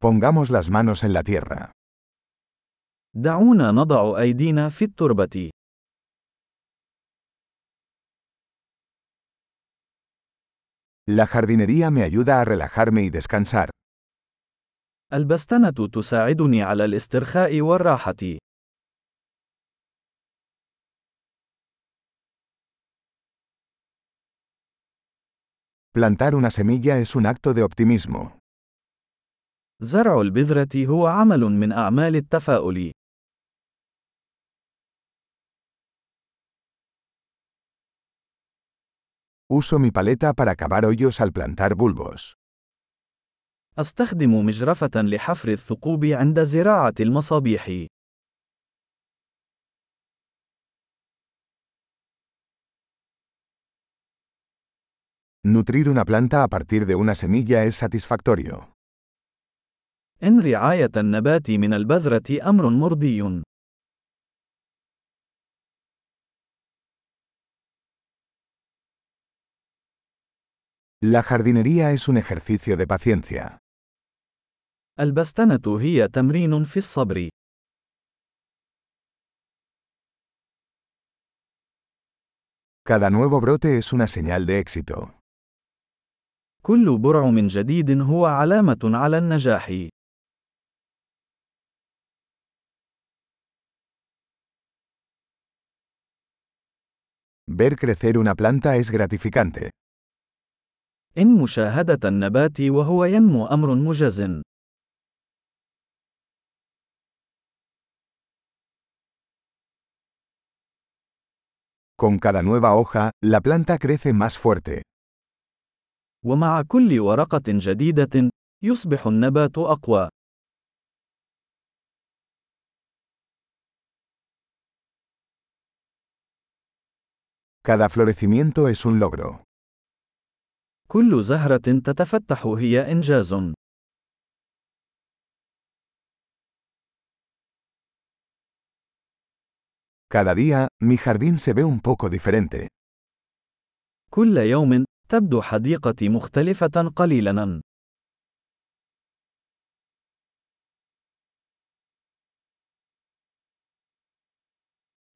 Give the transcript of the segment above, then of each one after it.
Pongamos las manos en la tierra. دعونا نضع أيدينا في التربة. La jardinería me ayuda a relajarme y descansar. البستنة تساعدني على الاسترخاء والراحة. Plantar una semilla es un acto de optimismo. زرع البذرة هو عمل من أعمال التفاؤل. Uso mi paleta para cavar hoyos al plantar bulbos. أستخدم مجرفة لحفر الثقوب عند زراعة المصابيح. Nutrir una planta a partir de una semilla es satisfactorio. إن رعاية النبات من البذرة أمر مرضي. La jardinería es un ejercicio de paciencia. البستنة هي تمرين في الصبر. Cada nuevo brote es una señal de éxito. كل برع من جديد هو علامة على النجاح. Ver crecer una planta es gratificante. إن مشاهدة النبات وهو ينمو أمر مجز. Con cada nueva hoja, la planta crece más fuerte. ومع كل ورقة جديدة، يصبح النبات أقوى. Cada florecimiento es un logro. كل زهرة تتفتح هي إنجاز. Cada día, mi jardín se ve un poco diferente. كل يوم، تبدو حديقتي مختلفة قليلاً.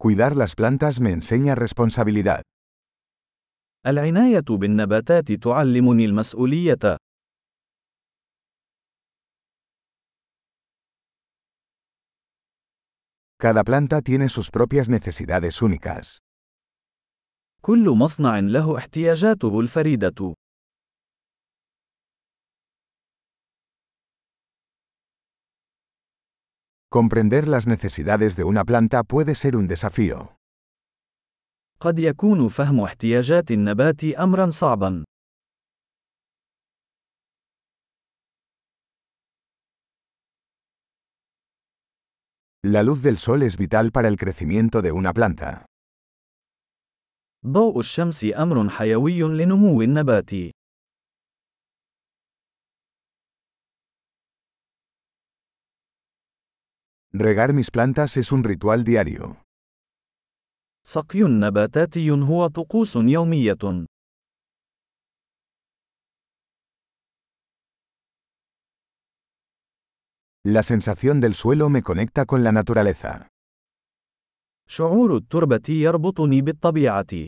Cuidar las plantas me enseña responsabilidad. العناية بالنباتات تعلمني المسؤولية. Cada planta tiene sus propias necesidades únicas. كل مصنع له احتياجاته الفريدة. Comprender las necesidades de una planta puede ser un desafío. قد يكون فهم احتياجات النبات أمرا صعبا. La luz del sol es vital para el crecimiento de una planta. ضوء الشمس أمر حيوي لنمو النبات. Regar mis plantas es un ritual diario. سقي نباتاتي هو طقوس يومية. La sensación del suelo me conecta con la naturaleza. شعور التربة يربطني بالطبيعة.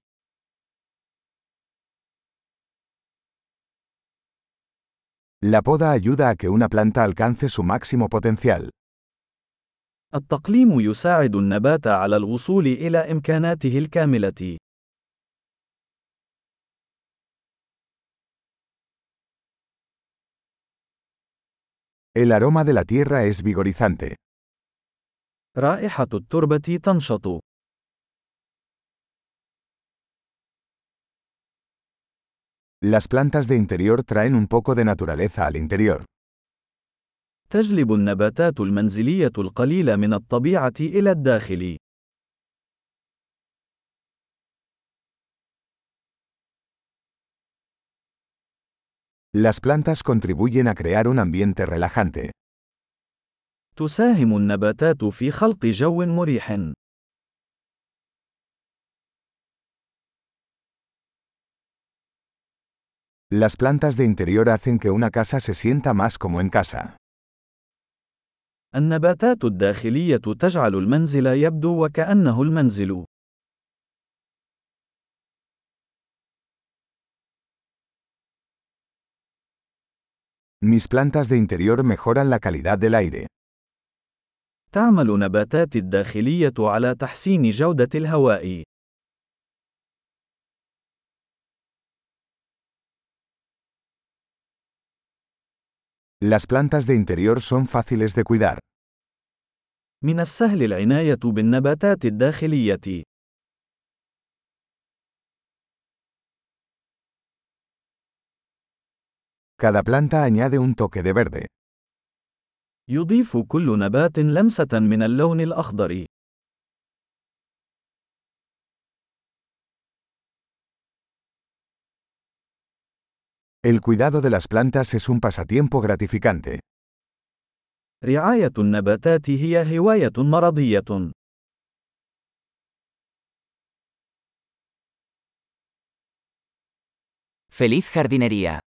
La poda ayuda a que una planta alcance su máximo potencial. التقليم يساعد النبات على الوصول إلى إمكاناته الكاملة. El aroma de la tierra es vigorizante. رائحة التربة تنشط. Las plantas de interior traen un poco de naturaleza al interior. تجلب النباتات المنزلية القليل من الطبيعة إلى الداخل. Las plantas contribuyen a crear un ambiente relajante. تساهم النباتات في خلق جو مريح. Las plantas de interior hacen que una casa se sienta más como en casa. النباتات الداخلية تجعل المنزل يبدو وكأنه المنزل. Mis plantas de interior mejoran la calidad del aire. تعمل نباتات الداخلية على تحسين جودة الهواء. Las plantas de interior son fáciles de cuidar. من السهل العناية بالنباتات الداخلية. Cada planta añade un toque de verde. يضيف كل نبات لمسة من اللون الأخضر. El cuidado de las plantas es un pasatiempo gratificante. رعاية النباتات هي هواية مرضية. Feliz jardinería.